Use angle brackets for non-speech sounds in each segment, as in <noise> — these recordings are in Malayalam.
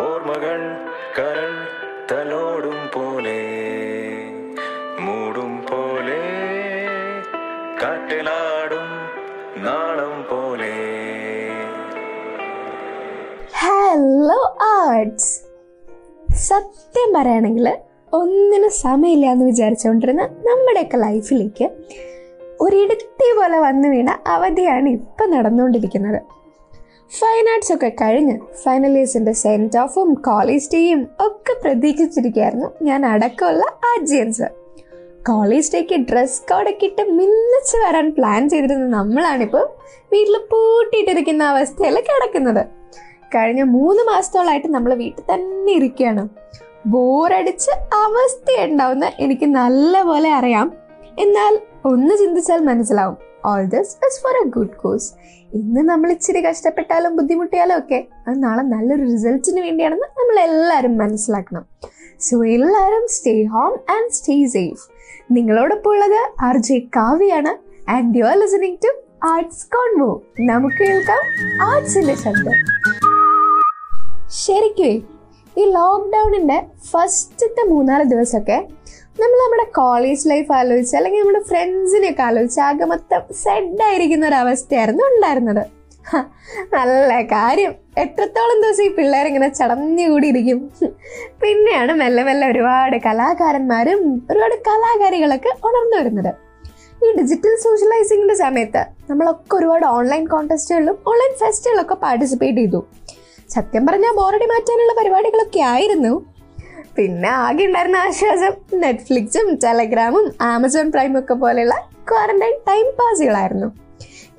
ഓർമ്മകൾ കരൾ തലോടും പോലെ മൂടും പോലെ കാറ്റിലാടും നാളം പോലെ. ഹലോ ആർട്സ് സത്യം പറയുകയാണെങ്കിൽ ഒന്നിനും സമയമില്ല എന്ന് വിചാരിച്ചുകൊണ്ടിരുന്ന നമ്മുടെയൊക്കെ ലൈഫിലേക്ക് ഒരിടത്തി പോലെ വന്നു വീണ അവധിയാണ് ഇപ്പം നടന്നുകൊണ്ടിരിക്കുന്നത്. ഫൈൻ ആർട്സ് ഒക്കെ കഴിഞ്ഞ് ഇയേഴ്സിന്റെ സെന്റ് ഓഫും കോളേജ് ഡേയും ഒക്കെ പ്രതീക്ഷിച്ചിരിക്കുകയായിരുന്നു. ഞാൻ അടക്കമുള്ള ആജിയൻസ് കോളേജ് ഡേക്ക് ഡ്രസ് കോഡൊക്കെ ഇട്ട് മിന്നിച്ച് വരാൻ പ്ലാൻ ചെയ്തിരുന്ന നമ്മളാണിപ്പോൾ വീട്ടിൽ പൂട്ടിയിട്ടിരിക്കുന്ന അവസ്ഥയിൽ കിടക്കുന്നത്. കഴിഞ്ഞ മൂന്ന് മാസത്തോളായിട്ട് നമ്മൾ വീട്ടിൽ തന്നെ ഇരിക്കുകയാണ്. ബോറടിച്ച് അവസ്ഥയുണ്ടാവുന്ന എനിക്ക് നല്ലപോലെ അറിയാം. എന്നാൽ ഒന്ന് ചിന്തിച്ചാൽ മനസ്സിലാവും. All this is for a good cause ഇന്ന് നമ്മൾ ഇച്ചിരി കഷ്ടപ്പെട്ടാലും ബുദ്ധിമുട്ടിയാലും ഒക്കെ അത് നാളെ നല്ലൊരു റിസൾട്ടിന് വേണ്ടിയാണെന്ന് നമ്മൾ എല്ലാവരും മനസ്സിലാക്കണം. സോ എല്ലാവരും stay home and stay safe നിങ്ങളോടൊപ്പം ഉള്ളത് R J കാവ്യാണ് and you are listening to arts convo നമുക്ക് കേൾക്കാം ആർട്സിന്റെ ശബ്ദം. ശരിക്കും ഈ ലോക്ക്ഡൗണിന്റെ ഫസ്റ്റത്തെ മൂന്നാൽ ദിവസമൊക്കെ നമ്മൾ നമ്മുടെ കോളേജ് ലൈഫ് ആലോചിച്ച് അല്ലെങ്കിൽ നമ്മുടെ ഫ്രണ്ട്സിനെയൊക്കെ ആലോചിച്ച് ആകെ മൊത്തം സെഡായിരിക്കുന്ന ഒരു അവസ്ഥയായിരുന്നു ഉണ്ടായിരുന്നത്. നല്ല കാര്യം. എത്രത്തോളം ദിവസം ഈ പിള്ളേരിങ്ങനെ ചടഞ്ഞുകൂടി ഇരിക്കും പിന്നെയാണ് മെല്ലെ മെല്ലെ ഒരുപാട് കലാകാരന്മാരും ഒരുപാട് കലാകാരികളൊക്കെ ഉണർന്നു വരുന്നത്. ഈ ഡിജിറ്റൽ സോഷ്യലൈസിങ്ങിന്റെ സമയത്ത് നമ്മളൊക്കെ ഒരുപാട് ഓൺലൈൻ കോൺടെസ്റ്റുകളിലും ഓൺലൈൻ ഫെസ്റ്റുകളിലൊക്കെ പാർട്ടിസിപ്പേറ്റ് ചെയ്തു. സത്യം പറഞ്ഞാൽ ബോറടി മാറ്റാനുള്ള പരിപാടികളൊക്കെ ആയിരുന്നു. പിന്നെ ആകെ ഉണ്ടായിരുന്ന ആശ്വാസം നെറ്റ്ഫ്ലിക്സും ടെലഗ്രാമും ആമസോൺ പ്രൈമും ഒക്കെ പോലെയുള്ള ക്വാറന്റൈൻ ടൈം പാസുകളായിരുന്നു.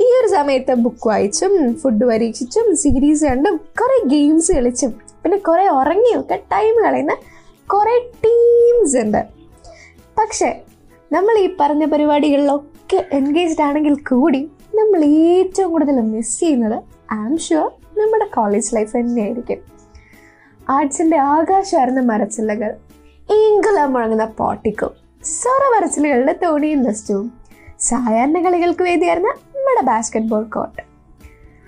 ഈ ഒരു സമയത്ത് ബുക്ക് വായിച്ചും ഫുഡ് പരീക്ഷിച്ചും സീരീസ് കണ്ടും കുറേ ഗെയിംസ് കളിച്ചും പിന്നെ കുറേ ഉറങ്ങിയും ഒക്കെ ടൈം കളയുന്ന കുറേ ടീംസ് ഉണ്ട്. പക്ഷേ നമ്മൾ ഈ പറഞ്ഞ പരിപാടികളിലൊക്കെ എൻഗേജ്ഡ് ആണെങ്കിൽ കൂടി നമ്മൾ ഏറ്റവും കൂടുതൽ മിസ് ചെയ്യുന്നത് ഐ ആം ഷുവർ നമ്മുടെ കോളേജ് ലൈഫ് തന്നെയായിരിക്കും. ആർട്സിന്റെ ആകാശമായിരുന്ന മരച്ചില്ലകൾ. ഈങ്കുലം മുഴങ്ങുന്ന പോട്ടിക്കും സൊറ മരച്ചില്ലകളുടെ തോണിയും നഷ്ടവും സാധാരണ കളികൾക്ക് വേദിയായിരുന്ന നമ്മുടെ ബാസ്കറ്റ് ബോൾ കോർട്ട്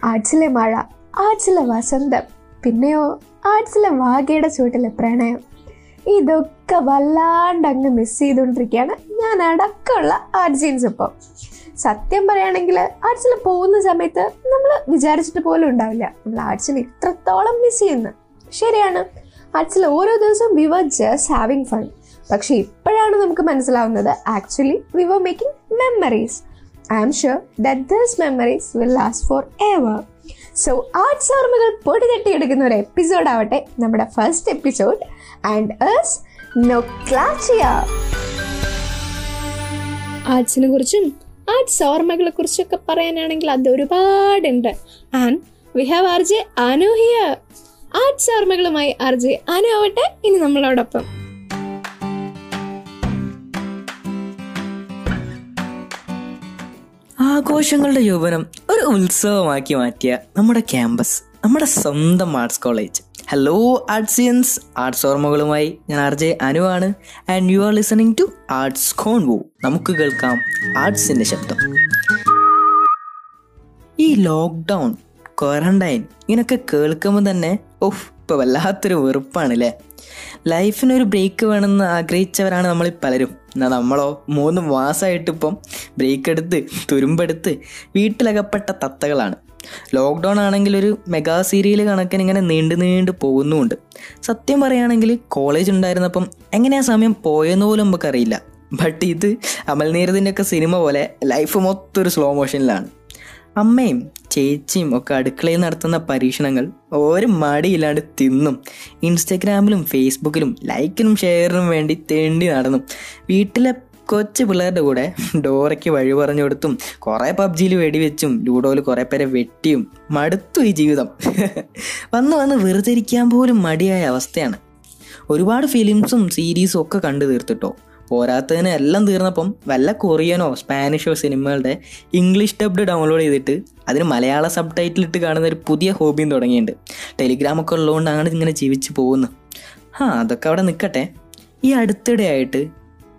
ആർട്സിലെ മഴ ആർട്സിലെ വസന്തം പിന്നെയോ ആർട്സിലെ വാഗയുടെ ചുവട്ടിലെ പ്രണയം. ഇതൊക്കെ വല്ലാണ്ട് അങ്ങ് മിസ് ചെയ്തുകൊണ്ടിരിക്കുകയാണ് ഞാൻ അടക്കമുള്ള ആർട്ട് ജീൻസ് ഇപ്പം. സത്യം പറയുകയാണെങ്കിൽ ആർട്സിൽ പോകുന്ന സമയത്ത് നമ്മൾ വിചാരിച്ചിട്ട് പോലും ഉണ്ടാവില്ല. നമ്മൾ ആർട്സിന് ഇത്രത്തോളം മിസ് ചെയ്യുന്നു. ശരിയാണ്. ആർട്സിൽ ഓരോ ദിവസവും we were just having fun പക്ഷെ ഇപ്പോഴാണ് നമുക്ക് മനസ്സിലാവുന്നത് actually we were making memories I am sure that this memories will last forever so arts ഓർമ്മകൾ പൊടി തട്ടിയെടുക്കുന്ന ഒരു എപ്പിസോഡ് ആവട്ടെ നമ്മുടെ ഫസ്റ്റ് എപ്പിസോഡ് ആൻഡ് എസ് നൊക്ലാച്ചിയ ആർട്സിനെ കുറിച്ചും ആർട്സ് ഓർമ്മകളെ കുറിച്ചൊക്കെ പറയാനാണെങ്കിൽ അത് ഒരുപാടുണ്ട്. And we have R J arts ഓർമ്മകളുമായി R J Anu ആവട്ടെ ഇനി നമ്മളോടൊപ്പം. ആഘോഷങ്ങളുടെ യൗവനം ഒരു ഉത്സവമാക്കി മാറ്റിയ നമ്മുടെ ക്യാമ്പസ് നമ്മുടെ സ്വന്തം arts college. Hello Artsians. Arts ഓർമ്മകളുമായി ഞാൻ ആർ ജെ ആണ്. And you are listening to arts convo നമുക്ക് കേൾക്കാം ആർട്സിന്റെ ശബ്ദം. ഈ ലോക്ക്ഡൗൺ ക്വാറന്റൈൻ ഇങ്ങനൊക്കെ കേൾക്കുമ്പോൾ തന്നെ ഓഹ് ഇപ്പം വല്ലാത്തൊരു വെറുപ്പാണല്ലേ? ലൈഫിനൊരു ബ്രേക്ക് വേണമെന്ന് ആഗ്രഹിച്ചവരാണ് നമ്മൾ പലരും. എന്നാൽ നമ്മളോ മൂന്ന് മാസമായിട്ട് ഇപ്പം ബ്രേക്ക് എടുത്ത് തുരുമ്പെടുത്ത് വീട്ടിലകപ്പെട്ട തത്തകളാണ്. ലോക്ക്ഡൗൺ ആണെങ്കിൽ ഒരു മെഗാ സീരിയൽ കണക്കിന് ഇങ്ങനെ നീണ്ടു നീണ്ടു പോകുന്നുമുണ്ട്. സത്യം പറയുകയാണെങ്കിൽ കോളേജ് ഉണ്ടായിരുന്നപ്പം എങ്ങനെയാ സമയം പോയെന്ന് പോലും നമുക്കറിയില്ല. ബട്ട് ഇത് അമൽനീരതിന്റെ ഒക്കെ സിനിമ പോലെ ലൈഫ് മൊത്തം ഒരു സ്ലോ മോഷനിലാണ് അമ്മയും ചേച്ചിയും ഒക്കെ അടുക്കളയിൽ നടത്തുന്ന പരീക്ഷണങ്ങൾ ഒരു മടിയില്ലാണ്ട് തിന്നും. ഇൻസ്റ്റഗ്രാമിലും ഫേസ്ബുക്കിലും ലൈക്കിനും ഷെയറിനും വേണ്ടി തേണ്ടി നടന്നു. വീട്ടിലെ കൊച്ചു പിള്ളേരുടെ കൂടെ ഡോറയ്ക്ക് വഴി പറഞ്ഞു കൊടുത്തും കുറേ പബ്ജിയിൽ വെടിവെച്ചും ലൂഡോയിൽ കുറേ പേരെ വെട്ടിയും മടുത്തു ഈ ജീവിതം. വന്ന് വന്ന് വെറുതെ ഇരിക്കാൻ പോലും മടിയായ അവസ്ഥയാണ്. ഒരുപാട് ഫിലിംസും സീരീസും ഒക്കെ കണ്ടു തീർത്തിട്ടോ. പോരാത്തതിന് എല്ലാം തീർന്നപ്പം വല്ല കൊറിയനോ സ്പാനിഷോ സിനിമകളുടെ ഇംഗ്ലീഷ് ഡബ്ഡ് ഡൗൺലോഡ് ചെയ്തിട്ട് അതിന് മലയാള സബ് ടൈറ്റിൽ ഇട്ട് കാണുന്ന ഒരു പുതിയ ഹോബിയും തുടങ്ങിയിട്ടുണ്ട്. ടെലിഗ്രാമൊക്കെ ഉള്ളതുകൊണ്ടാണ് ഇങ്ങനെ ജീവിച്ച് പോകുന്നത്. ആ അതൊക്കെ അവിടെ നിൽക്കട്ടെ. ഈ അടുത്തിടെ ആയിട്ട്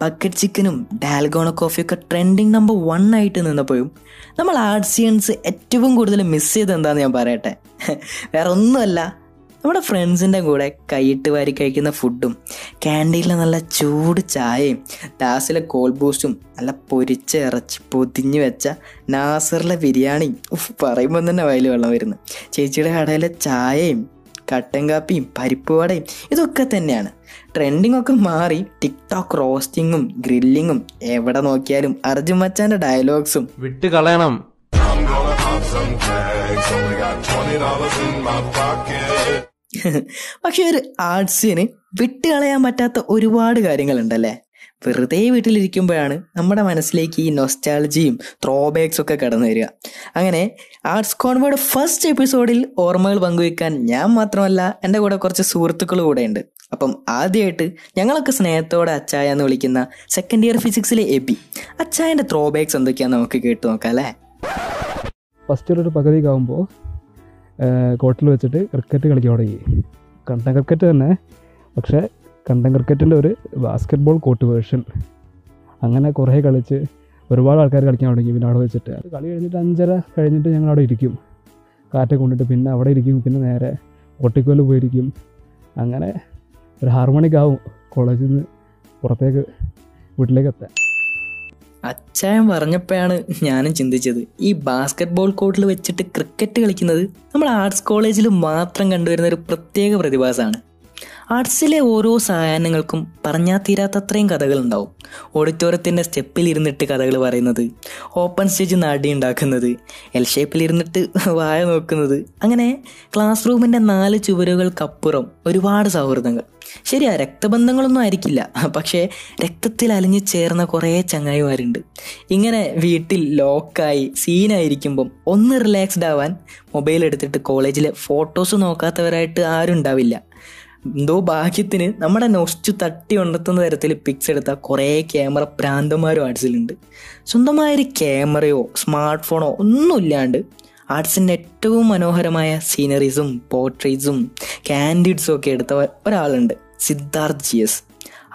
ബക്കറ്റ് ചിക്കനും ഡാൽഗോണ കോഫിയൊക്കെ ട്രെൻഡിങ് നമ്പർ വൺ ആയിട്ട് നിന്നപ്പോഴും നമ്മൾ ആർട്സിയൻസ് ഏറ്റവും കൂടുതൽ മിസ് ചെയ്ത് എന്താണെന്ന് ഞാൻ പറയട്ടെ. <laughs> വേറെ ഒന്നുമല്ല നമ്മുടെ ഫ്രണ്ട്സിന്റെ കൂടെ കൈയിട്ട് വാരി കഴിക്കുന്ന ഫുഡും ക്യാന്റീനിലെ നല്ല ചൂട് ചായയും ദാസിലെ കോൾ ബൂസ്റ്റും നല്ല പൊരിച്ച ഇറച്ചി പൊതിഞ്ഞ് വെച്ച നാസറിലെ ബിരിയാണി ഉഫ് പറയുമ്പോൾ തന്നെ വയൽ വെള്ളം വരുന്നു ചേച്ചിയുടെ കടയിലെ ചായയും കട്ടൻ കാപ്പിയും പരിപ്പ് വടയും ഇതൊക്കെ തന്നെയാണ് ട്രെൻഡിങ് ഒക്കെ മാറി ടിക്ടോക്ക് റോസ്റ്റിങ്ങും ഗ്രില്ലിങ്ങും എവിടെ നോക്കിയാലും അർജുൻ മച്ചാന്റെ ഡയലോഗ്സും വിട്ട് കളയണം I'm gonna pop some tags. Only got twenty dollars in my pocket. <laughs> പക്ഷെ ഒരു ആർട്സിന് വിട്ടുകളയാൻ പറ്റാത്ത ഒരുപാട് കാര്യങ്ങളുണ്ടല്ലേ? വെറുതെ വീട്ടിലിരിക്കുമ്പോഴാണ് നമ്മുടെ മനസ്സിലേക്ക് ഈ നൊസ്റ്റാളജിയും ത്രോബാക്സ് ഒക്കെ കടന്നു വരിക. അങ്ങനെ ആർട്സ് കോൺവേർഡ് ഫസ്റ്റ് എപ്പിസോഡിൽ ഓർമ്മകൾ പങ്കുവെക്കാൻ ഞാൻ മാത്രമല്ല എന്റെ കൂടെ കുറച്ച് സുഹൃത്തുക്കൾ കൂടെ ഉണ്ട് അപ്പം ആദ്യമായിട്ട് ഞങ്ങളൊക്കെ സ്നേഹത്തോടെ അച്ചായ എന്ന് വിളിക്കുന്ന സെക്കൻഡ് ഇയർ ഫിസിക്സിലെ എബി അച്ചായന്റെ ത്രോബാക്സ് എന്തൊക്കെയാണെന്ന് നമുക്ക് കേട്ടു നോക്കാം അല്ലേ? ഫസ്റ്റ് ഒരു പകുതിയൊക്കെ ആകുമ്പോൾ കോർട്ടിൽ വെച്ചിട്ട് ക്രിക്കറ്റ് കളിക്കാൻ തുടങ്ങി. കണ്ടൻ ക്രിക്കറ്റ് തന്നെ. പക്ഷേ കണ്ടൻ ക്രിക്കറ്റിന്റെ ഒരു ബാസ്കറ്റ് ബോൾ കോർട്ട് വേർഷൻ അങ്ങനെ കുറേ കളിച്ച് ഒരുപാട് ആൾക്കാർ കളിക്കാൻ തുടങ്ങി. പിന്നെ അവിടെ വെച്ചിട്ട് അത് കളി കഴിഞ്ഞിട്ട് അഞ്ചര കഴിഞ്ഞിട്ട് ഞങ്ങൾ അവിടെ ഇരിക്കും. കാറ്റ് കൊണ്ടിട്ട് പിന്നെ അവിടെ ഇരിക്കും. പിന്നെ നേരെ ഒട്ടിക്കോൽ പോയിരിക്കും. അങ്ങനെ ഒരു ആറു മണിക്കാവും കോളേജിൽ നിന്ന് പുറത്തേക്ക് വീട്ടിലേക്ക് എത്താൻ. അച്ചായൻ പറഞ്ഞപ്പോഴാണ് ഞാനും ചിന്തിച്ചത്. ഈ ബാസ്കറ്റ് ബോൾ കോർട്ടിൽ വെച്ചിട്ട് ക്രിക്കറ്റ് കളിക്കുന്നത് നമ്മൾ ആർട്സ് കോളേജിൽ മാത്രം കണ്ടുവരുന്ന ഒരു പ്രത്യേക പ്രതിഭാസമാണ്. ആർട്സിലെ ഓരോ സായാഹ്നങ്ങൾക്കും പറഞ്ഞാൽ തീരാത്തത്രയും കഥകളുണ്ടാവും. ഓഡിറ്റോറിയത്തിന്റെ സ്റ്റെപ്പിൽ ഇരുന്നിട്ട് കഥകൾ പറയുന്നത് ഓപ്പൺ സ്റ്റേജ് നാടി ഉണ്ടാക്കുന്നത് എൽ ഷേപ്പിൽ ഇരുന്നിട്ട് വായ നോക്കുന്നത്. അങ്ങനെ ക്ലാസ് റൂമിന്റെ നാല് ചുവരുകൾക്കപ്പുറം ഒരുപാട് സൗഹൃദങ്ങൾ. ശരിയാ രക്തബന്ധങ്ങളൊന്നും ആയിരിക്കില്ല. പക്ഷേ രക്തത്തിൽ അലിഞ്ഞു ചേർന്ന കുറേ ചങ്ങായിമാരുണ്ട്. ഇങ്ങനെ വീട്ടിൽ ലോക്കായി സീനായിരിക്കുമ്പം ഒന്ന് റിലാക്സ്ഡ് ആവാൻ മൊബൈൽ എടുത്തിട്ട് കോളേജിലെ ഫോട്ടോസ് നോക്കാത്തവരായിട്ട് ആരും ഉണ്ടാവില്ല എന്തോ ഭാഗ്യത്തിന് നമ്മുടെ നൊസ്റ്റു തട്ടി ഉണർത്തുന്ന തരത്തിൽ പിക്സ് എടുത്ത കുറേ ക്യാമറ പ്രാന്തന്മാരും ആർട്സിലുണ്ട് സ്വന്തമായൊരു ക്യാമറയോ സ്മാർട്ട് ഫോണോ ഒന്നുമില്ലാണ്ട് ആർട്സിന്റെ ഏറ്റവും മനോഹരമായ സീനറീസും പോർട്രേറ്റ്സും ക്യാൻഡിഡ്സും ഒക്കെ എടുത്ത ഒരാളുണ്ട് Siddharth G S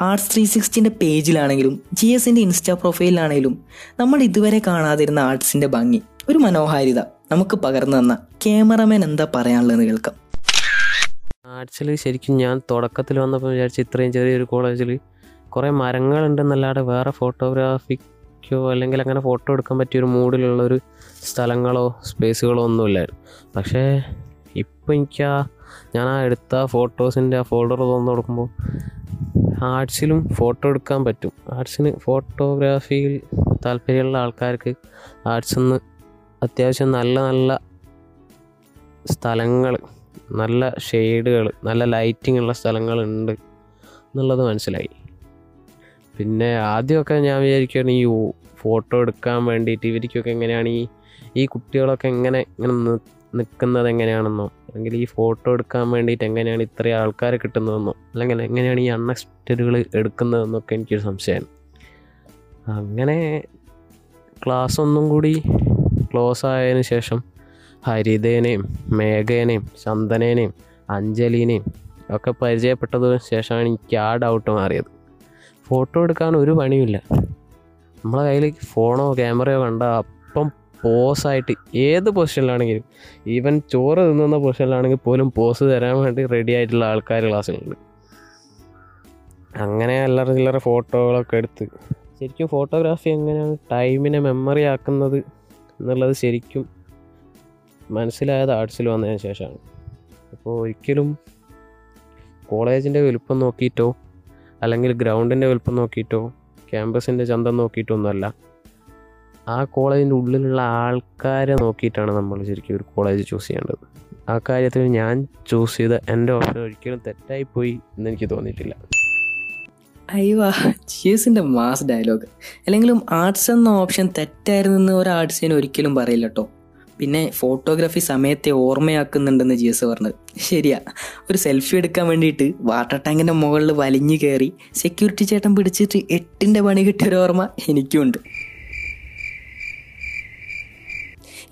arts three സിക്സ്റ്റിന്റെ പേജിലാണെങ്കിലും ജി എസിന്റെ ഇൻസ്റ്റാ പ്രൊഫൈലിലാണെങ്കിലും നമ്മൾ ഇതുവരെ കാണാതിരുന്ന ആർട്സിന്റെ ഭംഗി ഒരു മനോഹാരിത നമുക്ക് പകർന്നു തന്ന ക്യാമറമാൻ എന്താ പറയാനുള്ളതെന്ന് കേൾക്കാം. ആർട്സിൽ ശരിക്കും ഞാൻ തുടക്കത്തിൽ വന്നപ്പോൾ വിചാരിച്ചു ഇത്രയും ചെറിയൊരു കോളേജിൽ കുറേ മരങ്ങളുണ്ടെന്നല്ലാതെ വേറെ ഫോട്ടോഗ്രാഫിക്കോ അല്ലെങ്കിൽ അങ്ങനെ ഫോട്ടോ എടുക്കാൻ പറ്റിയ ഒരു മൂഡിലുള്ളൊരു സ്ഥലങ്ങളോ സ്പേസുകളോ ഒന്നും ഇല്ലായിരുന്നു പക്ഷേ ഇപ്പോൾ എനിക്ക് ആ ഞാൻ ആ എടുത്ത ഫോട്ടോസിന്റെ ആ ഫോൾഡർ തുറന്നു കൊടുക്കുമ്പോൾ ആർട്സിലും ഫോട്ടോ എടുക്കാൻ പറ്റും. ആർട്സിന് ഫോട്ടോഗ്രാഫിയിൽ താല്പര്യമുള്ള ആൾക്കാർക്ക് ആർട്സിൽ നിന്ന് അത്യാവശ്യം നല്ല നല്ല സ്ഥലങ്ങൾ നല്ല ഷെയ്ഡുകൾ നല്ല ലൈറ്റിംഗ് ഉള്ള സ്ഥലങ്ങളുണ്ട് എന്നുള്ളത് മനസ്സിലായി. പിന്നെ ആദ്യമൊക്കെ ഞാൻ വിചാരിക്കുകയാണ് ഈ ഫോട്ടോ എടുക്കാൻ വേണ്ടിയിട്ട് ഇവർക്കൊക്കെ എങ്ങനെയാണ് ഈ ഈ കുട്ടികളൊക്കെ എങ്ങനെ ഇങ്ങനെ നിൽക്കുന്നത് എങ്ങനെയാണെന്നോ അല്ലെങ്കിൽ ഈ ഫോട്ടോ എടുക്കാൻ വേണ്ടിയിട്ട് എങ്ങനെയാണ് ഇത്രയും ആൾക്കാർ കിട്ടുന്നതെന്നോ അല്ലെങ്കിൽ എങ്ങനെയാണ് ഈ അൺഎക്സ്പെക്റ്റഡുകൾ എടുക്കുന്നതെന്നൊക്കെ എനിക്കൊരു സംശയമാണ്. അങ്ങനെ ക്ലാസ് ഒന്നും കൂടി ക്ലോസ് ആയതിനു ശേഷം ഹരിതേനെയും മേഘേനെയും ചന്ദനേനെയും അഞ്ജലിനെയും ഒക്കെ പരിചയപ്പെട്ടതിന് ശേഷമാണ് എനിക്ക് ആ ഡൗട്ട് മാറിയത്. ഫോട്ടോ എടുക്കാൻ ഒരു പണിയുമില്ല. നമ്മളെ കയ്യിൽ ഫോണോ ക്യാമറയോ കണ്ട അപ്പം പോസായിട്ട് ഏത് പൊസിഷനിലാണെങ്കിലും ഈവൻ ചോറ് തിന്നുന്ന പൊസിഷനിലാണെങ്കിൽ പോലും പോസ് തരാൻ വേണ്ടി റെഡി ആയിട്ടുള്ള ആൾക്കാർ ക്ലാസ്സിലുണ്ട് അങ്ങനെ അല്ലറ ചില്ലറ ഫോട്ടോകളൊക്കെ എടുത്ത്. ശരിക്കും ഫോട്ടോഗ്രാഫി എങ്ങനെയാണ് ടൈമിനെ മെമ്മറി ആക്കുന്നത് എന്നുള്ളത് ശരിക്കും മനസ്സിലായത് ആർട്സിൽ വന്നതിന് ശേഷമാണ്. അപ്പോൾ ഒരിക്കലും കോളേജിന്റെ വലുപ്പം നോക്കിയിട്ടോ അല്ലെങ്കിൽ ഗ്രൗണ്ടിന്റെ വലുപ്പം നോക്കിയിട്ടോ ക്യാമ്പസിന്റെ ചന്തം നോക്കിയിട്ടോ ഒന്നുമല്ല ആ കോളേജിന്റെ ഉള്ളിലുള്ള ആൾക്കാരെ നോക്കിയിട്ടാണ് നമ്മൾ ശരിക്കും ഒരു കോളേജ് ചൂസ് ചെയ്യേണ്ടത്. ആ കാര്യത്തിൽ ഞാൻ ചൂസ് ചെയ്ത എന്റെ ഓപ്ഷൻ ഒരിക്കലും തെറ്റായിപ്പോയി എന്നെനിക്ക് തോന്നിയിട്ടില്ല. അയ്യോ ജിയസിന്റെ മാസ് ഡയലോഗ്. അല്ലെങ്കിലും ആർട്സ് എന്ന ഓപ്ഷൻ തെറ്റായിരുന്നെന്ന് ഒരു ആർട്സിന് ഒരിക്കലും പറയില്ല കേട്ടോ. പിന്നെ ഫോട്ടോഗ്രാഫി സമയത്തെ ഓർമ്മയാക്കുന്നുണ്ടെന്ന് ജി എസ് പറഞ്ഞത്. ശരിയാ. ഒരു സെൽഫി എടുക്കാൻ വേണ്ടിയിട്ട് വാട്ടർ ടാങ്കിന്റെ മുകളിൽ വലിഞ്ഞു കയറി സെക്യൂരിറ്റി ചേട്ടൻ പിടിച്ചിട്ട് എട്ടിന്റെ പണി കിട്ടിയ ഒരു ഓർമ്മ എനിക്കുമുണ്ട്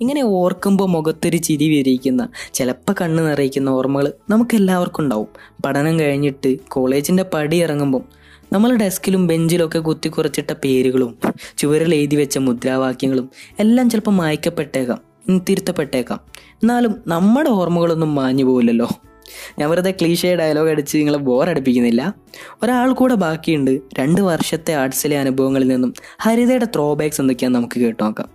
ഇങ്ങനെ ഓർക്കുമ്പോൾ മുഖത്തൊരു ചിരി വിരിയിക്കുന്ന ചിലപ്പോൾ കണ്ണ് നിറയിക്കുന്ന ഓർമ്മകൾ നമുക്ക് എല്ലാവർക്കും ഉണ്ടാവും. പഠനം കഴിഞ്ഞിട്ട് കോളേജിന്റെ പടി ഇറങ്ങുമ്പം നമ്മൾ ഡെസ്കിലും ബെഞ്ചിലൊക്കെ കുത്തി കുറച്ചിട്ട പേരുകളും ചുവരിൽ എഴുതി വെച്ച മുദ്രാവാക്യങ്ങളും എല്ലാം ചിലപ്പോൾ മായ്ക്കപ്പെട്ടേക്കാം. തിരുത്തപ്പെട്ടേക്കാം. എന്നാലും നമ്മുടെ ഓർമ്മകളൊന്നും മാഞ്ഞു പോകില്ലല്ലോ ഞാൻ വെറുതെ ക്ലീഷേ ഡയലോഗ് അടിച്ച് നിങ്ങളെ ബോറടിപ്പിക്കുന്നില്ല ഒരാൾ കൂടെ ബാക്കിയുണ്ട്. രണ്ട് വർഷത്തെ ആർട്സിലെ അനുഭവങ്ങളിൽ നിന്നും ഹരിതയുടെ ത്രോ ബാക്സ് എന്തൊക്കെയാണെന്ന് നമുക്ക് കേട്ടു നോക്കാം.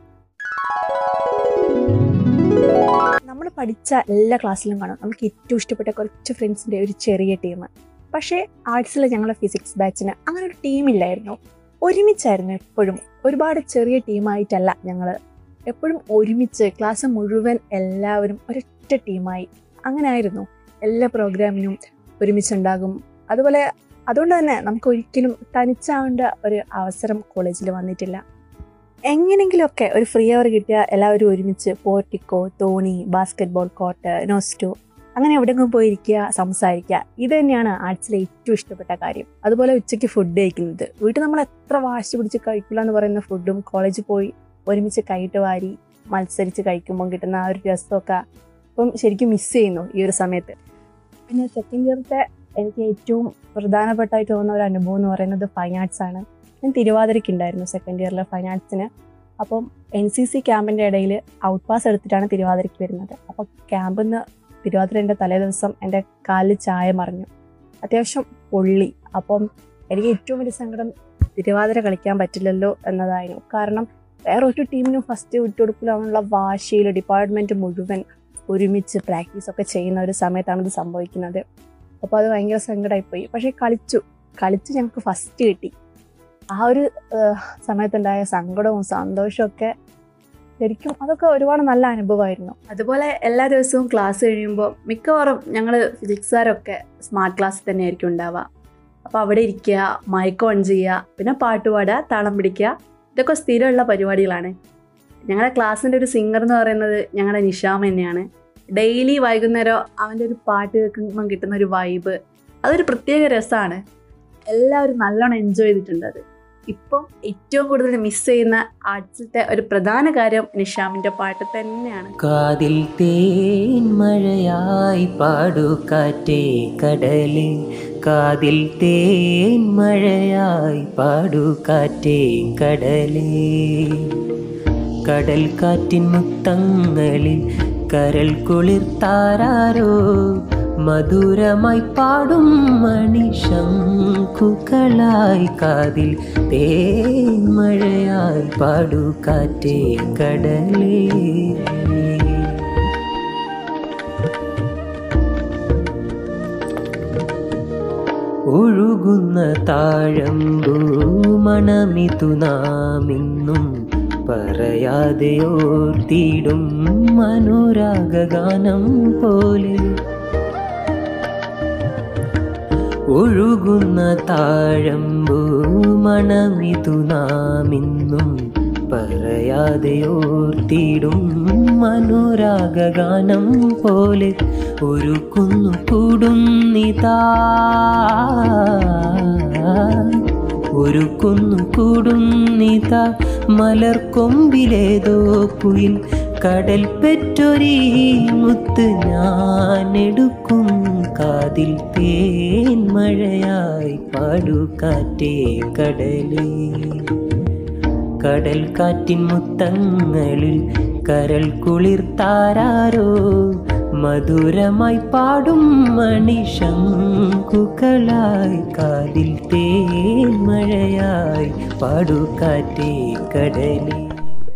നമ്മൾ പഠിച്ച എല്ലാ ക്ലാസ്സിലും കാണും. നമുക്ക് ഏറ്റവും ഇഷ്ടപ്പെട്ട കുറച്ച് ഫ്രണ്ട്സിന്റെ ഒരു ചെറിയ ടീം പക്ഷേ ആർട്സിലെ ഞങ്ങളുടെ ഫിസിക്സ് ബാച്ചിന് അങ്ങനെ ഒരു ടീമില്ലായിരുന്നു ഒരുമിച്ചായിരുന്നു എപ്പോഴും. ഒരുപാട് ചെറിയ ടീമായിട്ടല്ല ഞങ്ങൾ എപ്പോഴും ഒരുമിച്ച് ക്ലാസ് മുഴുവൻ എല്ലാവരും ഒരൊറ്റ ടീമായി. അങ്ങനെ ആയിരുന്നു എല്ലാ പ്രോഗ്രാമിനും ഒരുമിച്ചുണ്ടാകും. അതുപോലെ അതുകൊണ്ട് തന്നെ നമുക്ക് ഒരിക്കലും തനിച്ചാവേണ്ട ഒരു അവസരം കോളേജിൽ വന്നിട്ടില്ല. എങ്ങനെങ്കിലുമൊക്കെ ഒരു ഫ്രീ അവർ കിട്ടിയ എല്ലാവരും ഒരുമിച്ച് പോർട്ടിക്കോ തോണി ബാസ്കറ്റ്ബോൾ കോർട്ട് നോസ്റ്റോ അങ്ങനെ എവിടെയെങ്കിലും പോയിരിക്കുക സംസാരിക്കുക. ഇത് തന്നെയാണ് ആർട്സിലെ ഏറ്റവും ഇഷ്ടപ്പെട്ട കാര്യം. അതുപോലെ ഉച്ചയ്ക്ക് ഫുഡ് കഴിക്കുന്നത്. വീട്ടിൽ നമ്മൾ എത്ര വാശി പിടിച്ച് കഴിക്കില്ല എന്ന് പറയുന്ന ഫുഡും കോളേജിൽ പോയി ഒരുമിച്ച് കൈയിട്ട് വാരി മത്സരിച്ച് കഴിക്കുമ്പോൾ കിട്ടുന്ന ആ ഒരു രസമൊക്കെ ഇപ്പം ശരിക്കും മിസ് ചെയ്യുന്നു ഈ ഒരു സമയത്ത്. പിന്നെ സെക്കൻഡ് ഇയറത്തെ എനിക്ക് ഏറ്റവും പ്രധാനപ്പെട്ടായിട്ട് തോന്നുന്ന ഒരു അനുഭവം എന്ന് പറയുന്നത് ഫൈൻ ആർട്സ് ആണ്. ഞാൻ തിരുവാതിരയ്ക്ക് ഉണ്ടായിരുന്നു സെക്കൻഡ് ഇയറിലെ ഫൈൻ ആർട്സിന് അപ്പം എൻ സി സി ക്യാമ്പിന്റെ ഇടയിൽ ഔട്ട് പാസ് എടുത്തിട്ടാണ് തിരുവാതിരയ്ക്ക് വരുന്നത്. അപ്പോൾ ക്യാമ്പിൽ നിന്ന് തിരുവാതിരന്റെ തലേ ദിവസം എന്റെ കാലിൽ ചായ മറിഞ്ഞു. അത്യാവശ്യം പൊള്ളി. അപ്പം എനിക്ക് ഏറ്റവും വലിയ സങ്കടം തിരുവാതിര കളിക്കാൻ പറ്റില്ലല്ലോ എന്നതായിരുന്നു. കാരണം വേറെ ഒരു ടീമിനും ഫസ്റ്റ് വിട്ടുകൊടുക്കില്ല വാശിയിൽ ഡിപ്പാർട്ട്മെന്റ് മുഴുവൻ ഒരുമിച്ച് പ്രാക്ടീസൊക്കെ ചെയ്യുന്ന ഒരു സമയത്താണ് ഇത് സംഭവിക്കുന്നത്. അപ്പോൾ അത് ഭയങ്കര സങ്കടമായിപ്പോയി പക്ഷേ കളിച്ചു. കളിച്ച് ഞങ്ങൾക്ക് ഫസ്റ്റ് കിട്ടി. ആ ഒരു സമയത്തുണ്ടായ സങ്കടവും സന്തോഷവും ഒക്കെ ശരിക്കും അതൊക്കെ ഒരുപാട് നല്ല അനുഭവമായിരുന്നു. അതുപോലെ എല്ലാ ദിവസവും ക്ലാസ് കഴിയുമ്പോൾ മിക്കവാറും ഞങ്ങൾ ഫിസിക്സുകാരൊക്കെ സ്മാർട്ട് ക്ലാസ് തന്നെയായിരിക്കും ഉണ്ടാവുക. അപ്പോൾ അവിടെ ഇരിക്കുക മൈക്ക് ഓൺ ചെയ്യുക പിന്നെ പാട്ട് പാടുക താളം പിടിക്കുക ഇതൊക്കെ സ്ഥിരമുള്ള പരിപാടികളാണ്. ഞങ്ങളുടെ ക്ലാസ്സിന്റെ ഒരു സിംഗർ എന്ന് പറയുന്നത് ഞങ്ങളുടെ നിഷാം തന്നെയാണ്. ഡെയിലി വൈകുന്നേരം അവന്റെ ഒരു പാട്ട് കേൾക്കുമ്പം കിട്ടുന്ന ഒരു വൈബ് അതൊരു പ്രത്യേക രസമാണ് എല്ലാവരും നല്ലോണം എൻജോയ് ചെയ്തിട്ടുണ്ട് അത്. ഇപ്പം ഏറ്റവും കൂടുതൽ മിസ് ചെയ്യുന്ന ആർട്സിലത്തെ ഒരു പ്രധാന കാര്യം നിഷാമിന്റെ പാട്ട് തന്നെയാണ്. കാതിൽ തേൻ മഴയായി പാടു കാറ്റേ കടൽ കാതിൽ തേൻ മഴയായി പാടു കാറ്റേ കടലേ. കടൽ കാറ്റിൻ മുത്തങ്ങളിൽ കരൽ കുളിർത്താരോ മധുരമായി പാടും മണിശങ്കുകളായി കാതിൽ തേൻ മഴയായി പാടു കാറ്റേ കടലേ. ഒഴുകുന്ന താഴമ്പൂ മണമിതു നാമിന്നും പറയാതെ ഓർത്തിടും മനോരാഗാനം പോലെ ഒഴുകുന്ന താഴമ്പൂ മണമിതു നാമിന്നും പറയാതെ മനോരാഗ മനോരാഗാനം പോലെ ഒരു കുന്നു കൂടുന്നിതാ ഒരു കുന്നു കൂടുന്നിതാ മലർക്കൊമ്പിലേതോ കുയിൽ കടൽ പെറ്റൊരീ മുത്ത് ഞാനെടുക്കും കാതിൽ തേൻ മഴയായി പാടുകാറ്റേ കടലേ. കടൽ കാറ്റിൻ മുത്തങ്ങളിൽ കരൾ കുളിർത്താരോ മധുരമായി പാടും മണിശങ്കുകളായി കാതിൽ തേൻ മഴയായി പാടു കാറ്റേ കടലേ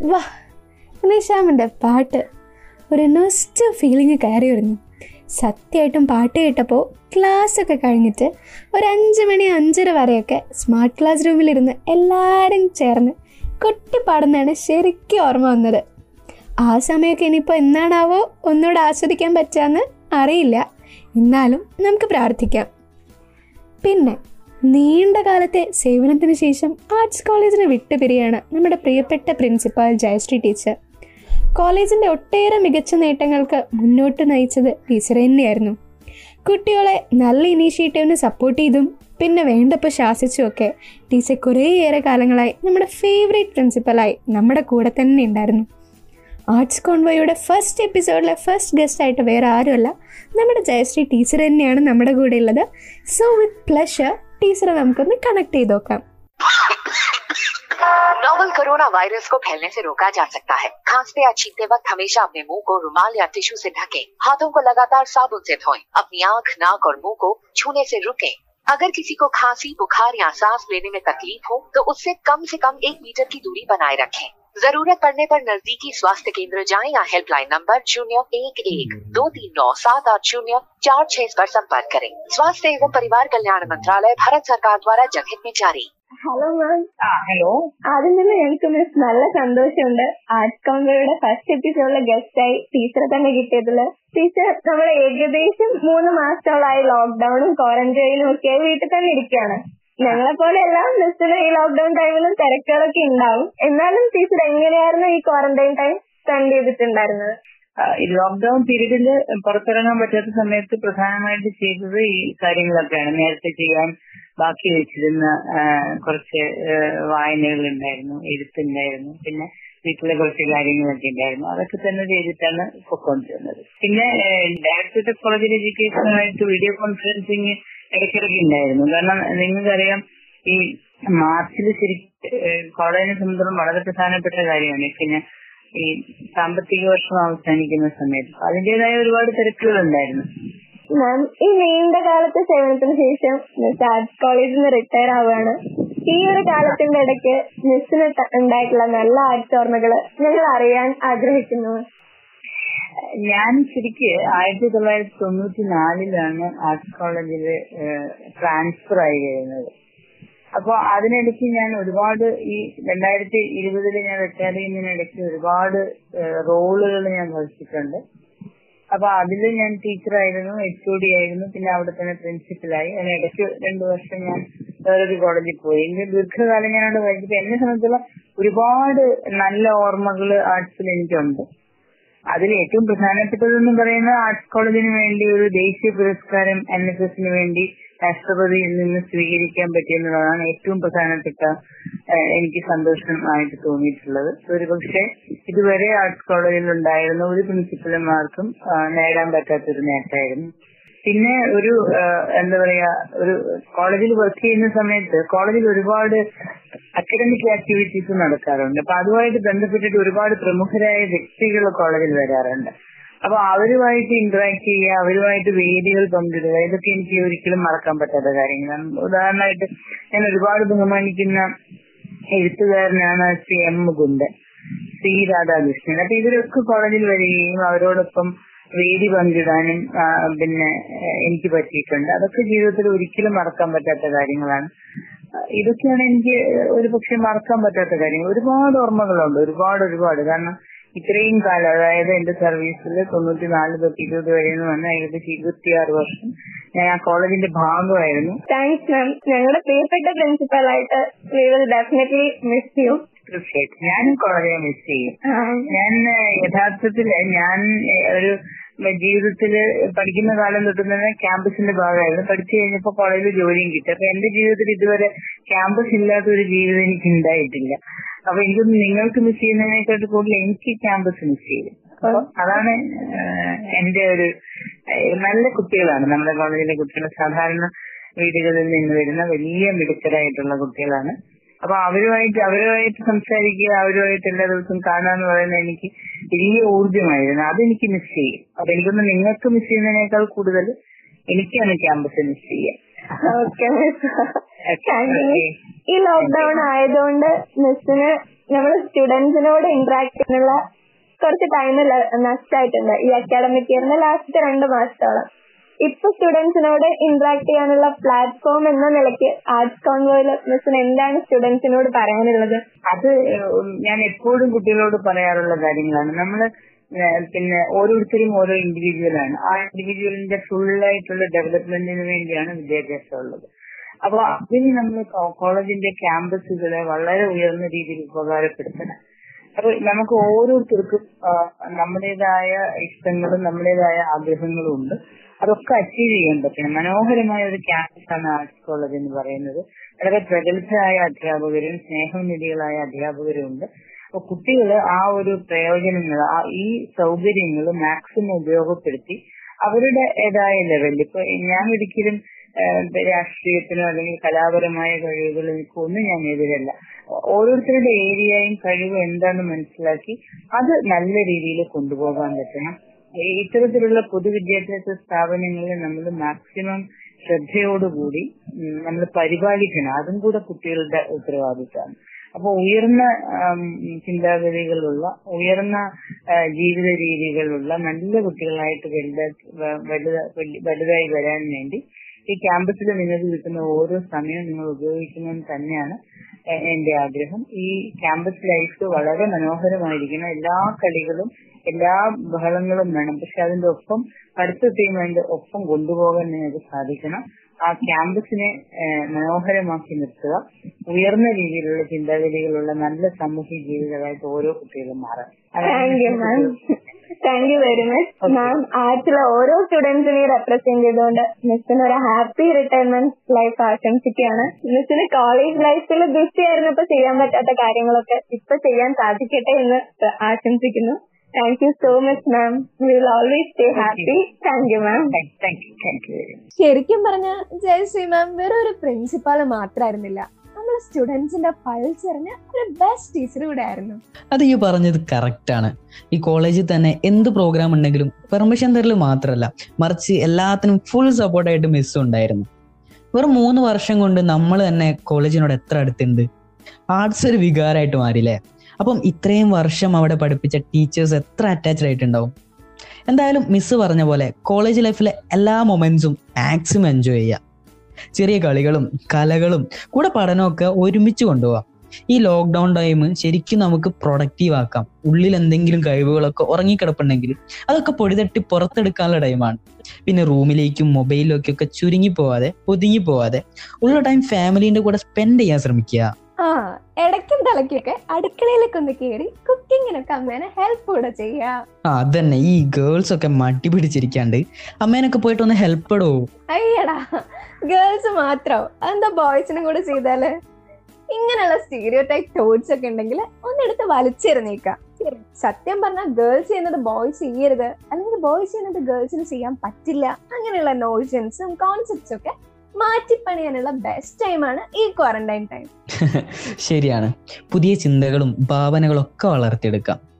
വാ നിഷാമിന്റെ പാട്ട് ഒരു നൊസ്റ്റ് ഫീലിംഗ് കയറി വരുന്നു സത്യമായിട്ടും പാട്ട് കേട്ടപ്പോൾ ക്ലാസ്സൊക്കെ കഴിഞ്ഞിട്ട് ഒരു അഞ്ച് മണി അഞ്ചര വരെയൊക്കെ സ്മാർട്ട് ക്ലാസ് റൂമിലിരുന്ന് എല്ലാവരും ചേർന്ന് കൊട്ടി പാടുന്നതാണ് ശരിക്കും ഓർമ്മ വന്നത്. ആ സമയമൊക്കെ ഇനിയിപ്പോൾ എന്നാണാവോ? ഒന്നുകൂടെ ആസ്വദിക്കാൻ പറ്റുകയെന്ന് അറിയില്ല. എന്നാലും നമുക്ക് പ്രാർത്ഥിക്കാം. പിന്നെ നീണ്ട കാലത്തെ സേവനത്തിന് ശേഷം ആർട്സ് കോളേജിനെ വിട്ടുപിരിയാണ് നമ്മുടെ പ്രിയപ്പെട്ട പ്രിൻസിപ്പാൾ ജയശ്രീ ടീച്ചർ. കോളേജിന്റെ ഒട്ടേറെ മികച്ച നേട്ടങ്ങൾക്ക് മുന്നോട്ട് നയിച്ചത് ടീച്ചർ തന്നെയായിരുന്നു. കുട്ടികളെ നല്ല ഇനീഷ്യേറ്റീവിന് സപ്പോർട്ട് ചെയ്തും പിന്നെ വേണ്ടപ്പോൾ ശാസിച്ചുമൊക്കെ ടീച്ചർ കുറേയേറെ കാലങ്ങളായി നമ്മുടെ ഫേവറേറ്റ് പ്രിൻസിപ്പലായി നമ്മുടെ കൂടെ തന്നെ ഉണ്ടായിരുന്നു ആർട്സ് കോൺവോയുടെ ഫസ്റ്റ് എപ്പിസോഡിലെ ഫസ്റ്റ് ഗസ്റ്റ് ആയിട്ട് വേറെ ആരുമല്ല നമ്മുടെ ജയശ്രീ ടീച്ചർ തന്നെയാണ് നമ്മുടെ കൂടെ ഉള്ളത് സോ വിത്ത് പ്ലഷർ ടീച്ചറെ നമുക്കൊന്ന് കണക്ട് ചെയ്ത് നോക്കാം Nova नोवल कोरोना वायरस को फैलने से रोका जा सकता है खांसते या छींकते वक्त हमेशा अपने मुंह को रुमाल या टिश्यू से ढकें हाथों को लगातार साबुन से धोएं अपनी आंख नाक और मुंह को छूने से रुकें अगर किसी को खांसी, बुखार या सांस लेने में तकलीफ़ हो तो उससे कम से कम एक मीटर की दूरी बनाए रखें। ज़रूरत पड़ने पर नजदीकी स्वास्थ्य केंद्र जाएँ या हेल्पलाइन नंबर शून्य एक एक दो तीन नौ सात आठ शून्य चार छह पर संपर्क करें। स्वास्थ्य एवं परिवार कल्याण मंत्रालय, भारत सरकार द्वारा जनहित में जारी। ഹലോ മാം ആ ഹലോ ആദ്യം തന്നെ ഞങ്ങൾക്ക് മിസ് നല്ല സന്തോഷമുണ്ട്. ആർട്സ് കൗണ്ടറുടെ ഫസ്റ്റ് എപ്പിസോഡിലെ ഗസ്റ്റായി ടീച്ചറെ തന്നെ കിട്ടിയതിൽ. ടീച്ചർ നമ്മൾ ഏകദേശം മൂന്ന് മാസത്തോളായി ലോക്ക്ഡൌണും ക്വാറന്റൈനും ഒക്കെ വീട്ടിൽ തന്നെ ഇരിക്കുകയാണ്. ഞങ്ങളെ പോലെ എല്ലാം മിസ്സിന് ഈ ലോക്ക്ഡൌൺ ടൈമിലും തിരക്കുകളൊക്കെ ഉണ്ടാവും. എന്നാലും ടീച്ചർ എങ്ങനെയായിരുന്നു ഈ ക്വാറന്റൈൻ ടൈം സ്പെൻഡ് ചെയ്തിട്ടുണ്ടായിരുന്നത്? ഈ ലോക്ക്ഡൌൺ പീരീഡിൽ പുറത്തിറങ്ങാൻ പറ്റാത്ത സമയത്ത് പ്രധാനമായിട്ട് ചെയ്തത് ഈ കാര്യങ്ങളൊക്കെയാണ്. നേരത്തെ ചെയ്യാൻ ബാക്കി വെച്ചിരുന്ന കുറച്ച് വായനകൾ ഉണ്ടായിരുന്നു എഴുത്തുണ്ടായിരുന്നു പിന്നെ വീട്ടിലെ കുറച്ച് കാര്യങ്ങളൊക്കെ ഉണ്ടായിരുന്നു. അതൊക്കെ തന്നെ ചെയ്തിട്ടാണ് പൊക്കോണ്ടിരുന്നത് പിന്നെ ഡയറക്ടർ ഓഫ് കോളേജ് എഡ്യൂക്കേഷനുമായിട്ട് വീഡിയോ കോൺഫറൻസിങ് ഇടയ്ക്കിടയ്ക്ക് ഉണ്ടായിരുന്നു. കാരണം നിങ്ങൾക്കറിയാം ഈ മാർച്ചിൽ ശരിക്കും കോളേജിനെ സംബന്ധിച്ചിടത്തോളം വളരെ പ്രധാനപ്പെട്ട കാര്യമാണ്. പിന്നെ ഈ സാമ്പത്തിക വർഷം അവസാനിക്കുന്ന സമയത്ത്. അതിന്റേതായ ഒരുപാട് തിരക്കുകൾ ഉണ്ടായിരുന്നു മാം ഈ നീണ്ട കാലത്തെ സേവനത്തിന് ശേഷം മിസ് ആർട്സ് കോളേജിൽ നിന്ന് റിട്ടയർ ആവുകയാണ്. ഈ ഒരു കാലത്തിന്റെ ഇടയ്ക്ക് മിസ്സിന് ഉണ്ടായിട്ടുള്ള നല്ല ആർട്സ് ഓർമ്മകൾ ഞങ്ങൾ അറിയാൻ ആഗ്രഹിക്കുന്നു. ഞാൻ ശരിക്ക് ആയിരത്തി തൊള്ളായിരത്തി തൊണ്ണൂറ്റി നാലിലാണ് ആർട്സ് കോളേജിൽ ട്രാൻസ്ഫർ ആയി കഴിയുന്നത് അപ്പൊ അതിനിടയ്ക്ക് ഞാൻ ഒരുപാട് ഈ രണ്ടായിരത്തി ഇരുപതിൽ ഞാൻ റിട്ടയർ ചെയ്യുന്നതിനിടയ്ക്ക് ഒരുപാട് റോളുകൾ ഞാൻ വഹിച്ചിട്ടുണ്ട്. അപ്പൊ അതിൽ ഞാൻ ടീച്ചറായിരുന്നു എച്ച് ഒ ഡി ആയിരുന്നു. പിന്നെ അവിടെ തന്നെ പ്രിൻസിപ്പലായി. അതിനിടയ്ക്ക് രണ്ടു വർഷം ഞാൻ വേറൊരു കോളേജിൽ പോയി. എങ്കിൽ ദീർഘകാലം ഞാൻ അവിടെ വഹിച്ചപ്പോ എന്നെ സംബന്ധിച്ചുള്ള ഒരുപാട് നല്ല ഓർമ്മകൾ ആർട്സിൽ എനിക്കുണ്ട്. അതിൽ ഏറ്റവും പ്രധാനപ്പെട്ടതെന്ന് പറയുന്നത് ആർട്സ് കോളേജിന് വേണ്ടി ഒരു ദേശീയ പുരസ്കാരം എൻ എസ് എസിന് വേണ്ടി രാഷ്ട്രപതിയിൽ നിന്ന് സ്വീകരിക്കാൻ പറ്റിയെന്നുള്ളതാണ് ഏറ്റവും പ്രധാനപ്പെട്ട എനിക്ക് സന്തോഷമായിട്ട് തോന്നിയിട്ടുള്ളത്. ഒരുപക്ഷെ ഇതുവരെ ആർട്സ് കോളേജിൽ ഉണ്ടായിരുന്ന ഒരു പ്രിൻസിപ്പൽമാർക്കും നേടാൻ പറ്റാത്തൊരു നേട്ടമായിരുന്നു. പിന്നെ ഒരു എന്താ പറയാ ഒരു കോളേജിൽ വർക്ക് ചെയ്യുന്ന സമയത്ത് കോളേജിൽ ഒരുപാട് അക്കാഡമിക് ആക്ടിവിറ്റീസ് നടക്കാറുണ്ട്. അപ്പൊ അതുമായിട്ട് ബന്ധപ്പെട്ടിട്ട് ഒരുപാട് പ്രമുഖരായ വ്യക്തികൾ കോളേജിൽ വരാറുണ്ട്. അപ്പൊ അവരുമായിട്ട് ഇന്ററാക്ട് ചെയ്യുക അവരുമായിട്ട് വേദികൾ പങ്കിടുക ഇതൊക്കെ എനിക്ക് ഒരിക്കലും മറക്കാൻ പറ്റാത്ത കാര്യങ്ങളാണ്. ഉദാഹരണമായിട്ട് ഞാൻ ഒരുപാട് ബഹുമാനിക്കുന്ന എഴുത്തുകാരനാണ് ശ്രീ എം മുകുന്ദൻ സി രാധാകൃഷ്ണൻ. അപ്പൊ ഇവരൊക്കെ കോളേജിൽ വരികയും അവരോടൊപ്പം വേദി പങ്കിടാനും പിന്നെ എനിക്ക് പറ്റിയിട്ടുണ്ട്. അതൊക്കെ ജീവിതത്തിൽ ഒരിക്കലും മറക്കാൻ പറ്റാത്ത കാര്യങ്ങളാണ്. ഇതൊക്കെയാണ് എനിക്ക് ഒരു പക്ഷെ മറക്കാൻ പറ്റാത്ത കാര്യങ്ങൾ. ഒരുപാട് ഓർമ്മകളുണ്ട്. ഒരുപാട് ഒരുപാട്. കാരണം ഇത്രയും കാലം അതായത് എന്റെ സർവീസിൽ തൊണ്ണൂറ്റി നാല് തൊട്ട് ഇരുപത് വരെ എന്ന് പറഞ്ഞാൽ ഏകദേശം ഇരുപത്തിയാറ് വർഷം ഞാൻ ആ കോളേജിന്റെ ഭാഗമായിരുന്നു. താങ്ക്സ് മാം ഞങ്ങളുടെ പ്രിയപ്പെട്ട പ്രിൻസിപ്പലായിട്ട് ഡെഫിനറ്റ്ലി മിസ് ചെയ്യും തീർച്ചയായിട്ടും. ഞാനും കോളേജിനെ മിസ് ചെയ്യും. ഞാൻ യഥാർത്ഥത്തിൽ ഞാൻ ഒരു ജീവിതത്തിൽ പഠിക്കുന്ന കാലം തൊട്ട് തന്നെ ക്യാമ്പസിന്റെ ഭാഗമായിരുന്നു. പഠിച്ചു കഴിഞ്ഞപ്പോൾ കോളേജിൽ ജോലിയും കിട്ടി. അപ്പൊ എന്റെ ജീവിതത്തിൽ ഇതുവരെ ക്യാമ്പസ് ഇല്ലാത്ത ഒരു ജീവിതം എനിക്ക് ഉണ്ടായിട്ടില്ല. അപ്പൊ എനിക്കൊന്ന് നിങ്ങൾക്ക് മിസ് ചെയ്യുന്നതിനേക്കാട്ട് കൂടുതൽ എനിക്ക് ക്യാമ്പസ് മിസ് ചെയ്യും. അപ്പൊ അതാണ് എന്റെ ഒരു നല്ല കുട്ടികളാണ്. നമ്മുടെ കോളേജിലെ കുട്ടികൾ സാധാരണ വീടുകളിൽ നിന്ന് വരുന്ന വലിയ മിടുക്കരായിട്ടുള്ള കുട്ടികളാണ്. അപ്പൊ അവരുമായിട്ട് അവരുമായിട്ട് സംസാരിക്കുക അവരുമായിട്ട് എല്ലാ ദിവസവും കാണുക എന്ന് പറയുന്നത് എനിക്ക് വലിയ ഊർജമായിരുന്നു. അതെനിക്ക് മിസ് ചെയ്യും. അപ്പൊ എനിക്കൊന്ന് നിങ്ങൾക്ക് മിസ് ചെയ്യുന്നതിനേക്കാൾ കൂടുതൽ എനിക്കാണ് ക്യാമ്പസ് മിസ് ചെയ്യുക. ഓക്കെ യു ഈ ലോക്ക്ഡൌൺ ആയതുകൊണ്ട് മിസ്സിന് നമ്മൾ സ്റ്റുഡൻസിനോട് ഇന്ററാക്ട് ചെയ്യാനുള്ള കുറച്ച് ടൈം നഷ്ടമായിട്ടുണ്ട് ഈ അക്കാഡമിക് ഇയറിന്റെ ലാസ്റ്റ് രണ്ട് മാസത്തോളം. ഇപ്പൊ സ്റ്റുഡൻസിനോട് ഇന്ററാക്ട് ചെയ്യാനുള്ള പ്ലാറ്റ്ഫോം എന്ന നിലയ്ക്ക് ആർട്സ് കോൺവോയിൽ മിസ്സിന് എന്താണ് സ്റ്റുഡൻസിനോട് പറയാനുള്ളത്? അത് ഞാൻ എപ്പോഴും കുട്ടികളോട് പറയാറുള്ള കാര്യങ്ങളാണ്. നമ്മൾ പിന്നെ ഓരോരുത്തരും ഓരോ ഇൻഡിവിജ്വൽ ആണ്. ആ ഇൻഡിവിജ്വലിന്റെ ഫുൾ ആയിട്ടുള്ള ഡെവലപ്മെന്റിന് വേണ്ടിയാണ് വിദ്യാഭ്യാസം ഉള്ളത്. അപ്പൊ അതിന് നമ്മൾ കോളേജിന്റെ ക്യാമ്പസുകളെ വളരെ ഉയർന്ന രീതിയിൽ ഉപകാരപ്പെടുത്തണം. അപ്പൊ നമുക്ക് ഓരോരുത്തർക്കും നമ്മുടേതായ ഇഷ്ടങ്ങളും നമ്മുടേതായ ആഗ്രഹങ്ങളും ഉണ്ട്. അതൊക്കെ അച്ചീവ് ചെയ്യാൻ പറ്റണം. മനോഹരമായ ഒരു ക്യാമ്പസാണ് ആർട്സ് കോളേജ് എന്ന് പറയുന്നത്. വളരെ പ്രഗത്ഭരായ അധ്യാപകരും സ്നേഹനിധികളായ അധ്യാപകരും ഉണ്ട് അപ്പൊ കുട്ടികൾ ആ ഒരു പ്രയോജനങ്ങൾ ഈ സൗകര്യങ്ങൾ മാക്സിമം ഉപയോഗപ്പെടുത്തി അവരുടേതായ ലെവലിൽ ഇപ്പൊ ഞാൻ ഒരിക്കലും രാഷ്ട്രീയത്തിനോ അല്ലെങ്കിൽ കലാപരമായ കഴിവുകളോ എനിക്കൊന്നും ഞാൻ എതിരല്ല. ഓരോരുത്തരുടെ ഏരിയയും കഴിവ് എന്താണെന്ന് മനസ്സിലാക്കി അത് നല്ല രീതിയിൽ കൊണ്ടുപോകാൻ പറ്റണം. ഇത്തരത്തിലുള്ള പൊതുവിദ്യാഭ്യാസ സ്ഥാപനങ്ങളിൽ നമ്മൾ മാക്സിമം ശ്രദ്ധയോടുകൂടി നമ്മൾ പരിപാലിക്കണം. അതും കൂടെ കുട്ടികളുടെ ഉത്തരവാദിത്തമാണ് അപ്പൊ ഉയർന്ന ചിന്താഗതികളുള്ള ഉയർന്ന ജീവിത രീതികളുള്ള നല്ല കുട്ടികളായിട്ട് വലുതായി വരാൻ വേണ്ടി ഈ ക്യാമ്പസിൽ നിങ്ങൾക്ക് കിട്ടുന്ന ഓരോ സമയവും നിങ്ങൾ ഉപയോഗിക്കുന്നത് തന്നെയാണ് എന്റെ ആഗ്രഹം. ഈ ക്യാമ്പസ് ലൈഫ് വളരെ മനോഹരമായിരിക്കണം എല്ലാ കളികളും എല്ലാ ബഹളങ്ങളും വേണം. പക്ഷെ അതിന്റെ ഒപ്പം പഠിത്തത്തെയും വേണ്ട ഒപ്പം കൊണ്ടുപോകാൻ നിങ്ങൾക്ക് സാധിക്കണം. ആ ക്യാമ്പസിനെ മനോഹരമാക്കി നിർത്തുക. ഉയർന്ന രീതിയിലുള്ള ചിന്താഗതികളുള്ള നല്ല സാമൂഹ്യ ജീവിതമായിട്ട് ഓരോ കുട്ടികളും മാറാം. Thank you very much ma'am ആർട്സിലെ ഓരോ സ്റ്റുഡൻസിനെയും റെപ്രസെന്റ് ചെയ്തുകൊണ്ട് മിസ്സിന് ഒരു ഹാപ്പി റിട്ടയർമെന്റ് ലൈഫ് ആശംസിക്കുകയാണ്. മിസ്സിന് കോളേജ് ലൈഫിൽ ബിസി ആയിരുന്നപ്പോ ചെയ്യാൻ പറ്റാത്ത കാര്യങ്ങളൊക്കെ ഇപ്പൊ ചെയ്യാൻ സാധിക്കട്ടെ എന്ന് ആശംസിക്കുന്നു. Thank you so much ma'am will always stay happy thank you ma'am thank you thank you very much ശരിക്കും പറഞ്ഞ ജയശ്രീ മാം വെറും ഒരു പ്രിൻസിപ്പാൾ മാത്രമായിരുന്നില്ല നമ്മളെ സ്റ്റുഡൻസിന്റെ പൾസ് എറിഞ്ഞ ഒരു ബെസ്റ്റ് ടീച്ചർ ആയിരുന്നു. അത് ഈ പറഞ്ഞത് കറക്റ്റ് ആണ്. ഈ കോളേജിൽ തന്നെ എന്ത് പ്രോഗ്രാം ഉണ്ടെങ്കിലും പെർമിഷൻ തരൽ മാത്രമല്ല മറിച്ച് എല്ലാത്തിനും ഫുൾ സപ്പോർട്ടായിട്ട് മിസ് ഉണ്ടായിരുന്നു. വെറും മൂന്ന് വർഷം കൊണ്ട് നമ്മൾ തന്നെ കോളേജിനോട് എത്ര അടുത്തുണ്ട്? ആർട്സ് ഒരു വികാരമായിട്ട് മാറിയില്ലേ? അപ്പം ഇത്രയും വർഷം അവിടെ പഠിപ്പിച്ച ടീച്ചേഴ്സ് എത്ര അറ്റാച്ച്ഡ് ആയിട്ടുണ്ടാവും? എന്തായാലും മിസ് പറഞ്ഞ പോലെ കോളേജ് ലൈഫിലെ എല്ലാ മൊമെന്റ്സും മാക്സിമം എൻജോയ് ചെയ്യുക. ചെറിയ കളികളും കലകളും കൂടെ പഠനമൊക്കെ ഒരുമിച്ച് കൊണ്ടുപോകാം ഈ ലോക്ക്ഡൗൺ ടൈം ശരിക്കും നമുക്ക് പ്രൊഡക്റ്റീവ് ആക്കാം. ഉള്ളിൽ എന്തെങ്കിലും കഴിവുകളൊക്കെ ഉറങ്ങിക്കിടപ്പുണ്ടെങ്കിൽ അതൊക്കെ പൊടിതട്ടി പുറത്തെടുക്കാനുള്ള ടൈമാണ് പിന്നെ റൂമിലേക്കും മൊബൈലിലേക്കും ഒക്കെ ചുരുങ്ങി പോവാതെ ഒതുങ്ങി പോവാതെ ഉള്ള ടൈം ഫാമിലിന്റെ കൂടെ സ്പെൻഡ് ചെയ്യാൻ ശ്രമിക്കുക. ആ ഇടയ്ക്കും തലയ്ക്കൊക്കെ അടുക്കളയിലേക്ക് ഒന്ന് കയറി കുക്കിങ്ങിനൊക്കെ അമ്മേനെ ഹെൽപ്പ് കൂടെ ചെയ്യാം അതന്നെ. ഈ ഗേൾസ് ഒക്കെ മടി പിടിച്ചിരിക്കാണ്ട് അമ്മേനൊക്കെ പോയിട്ട് ഒന്ന് ഹെൽപ്പ് ഇടോ. അയ്യടാ. ഗേൾസ് മാത്രം. അതെന്താ ബോയ്സിനും കൂടെ ചെയ്താൽ? ഇങ്ങനെയുള്ള സ്റ്റീരിയോ ടൈപ്പ് തോട്ട്സ് ഒക്കെ ഉണ്ടെങ്കിൽ ഒന്നെടുത്ത് വലിച്ചെറിഞ്ഞേക്കാം സത്യം പറഞ്ഞാൽ ഗേൾസ് ചെയ്യുന്നത് ബോയ്സ് ചെയ്യരുത്. അല്ലെങ്കിൽ ബോയ്സ് ചെയ്യുന്നത് ഗേൾസിന് ചെയ്യാൻ പറ്റില്ല. അങ്ങനെയുള്ള നോഷൻസും കോൺസെപ്റ്റ്സും ഒക്കെ മാറ്റിപ്പണിയാനുള്ള ബെസ്റ്റ് ടൈമാണ് ഈ ക്വാറന്റൈൻ ടൈം <laughs> ശരിയാണ്. പുതിയ ചിന്തകളും ഭാവനകളും ഒക്കെ വളർത്തിയെടുക്കാം.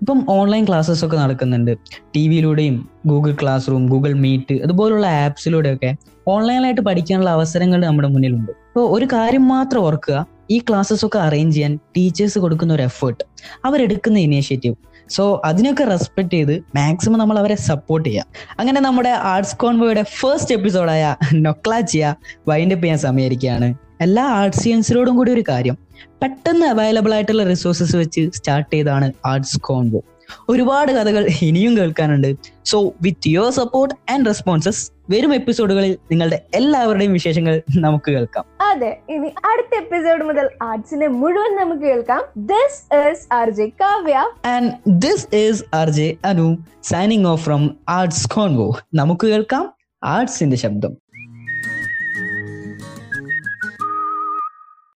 ഇപ്പം ഓൺലൈൻ ക്ലാസ്സസ് ഒക്കെ നടക്കുന്നുണ്ട്. ടി വിയിലൂടെയും Google classroom Google Meet അതുപോലുള്ള ആപ്സിലൂടെയൊക്കെ ഓൺലൈനായിട്ട് പഠിക്കാനുള്ള അവസരങ്ങൾ നമ്മുടെ മുന്നിലുണ്ട്. അപ്പോൾ ഒരു കാര്യം മാത്രം ഓർക്കുക ഈ ക്ലാസ്സസ് ഒക്കെ അറേഞ്ച് ചെയ്യാൻ ടീച്ചേഴ്സ് കൊടുക്കുന്ന ഒരു എഫേർട്ട് അവരെടുക്കുന്ന ഇനീഷ്യേറ്റീവ് സോ അതിനൊക്കെ റെസ്പെക്ട് ചെയ്ത് മാക്സിമം നമ്മൾ അവരെ സപ്പോർട്ട് ചെയ്യാം. അങ്ങനെ നമ്മുടെ ആർട്സ് കോൺവോയുടെ ഫസ്റ്റ് എപ്പിസോഡായ നൊക്ലാച്ചിയ വൈൻഡപ്പ് ചെയ്യാൻ സമയമായിരിക്കുകയാണ്. എല്ലാ ആർട്സ് ആർട്സിയൻസിനോടും കൂടി ഒരു കാര്യം പെട്ടെന്ന് അവൈലബിൾ ആയിട്ടുള്ള റിസോഴ്സസ് വെച്ച് സ്റ്റാർട്ട് ചെയ്താണ് ആർട്സ് കോൺവോ ഒരുപാട് കഥകൾ ഇനിയും കേൾക്കാനുണ്ട്. So with your support and responses വരും എപ്പിസോഡുകളിൽ നിങ്ങളുടെ എല്ലാവരുടെയും വിശേഷങ്ങൾ നമുക്ക് കേൾക്കാം. അതെ ഇനി അടുത്ത എപ്പിസോഡ് മുതൽ ആർട്സിനെ മുഴുവൻ നമുക്ക് കേൾക്കാം. This is R J Kavya and this is R J Anu signing off from arts convo നമുക്ക് കേൾക്കാം ആർട്സിന്റെ ശബ്ദം.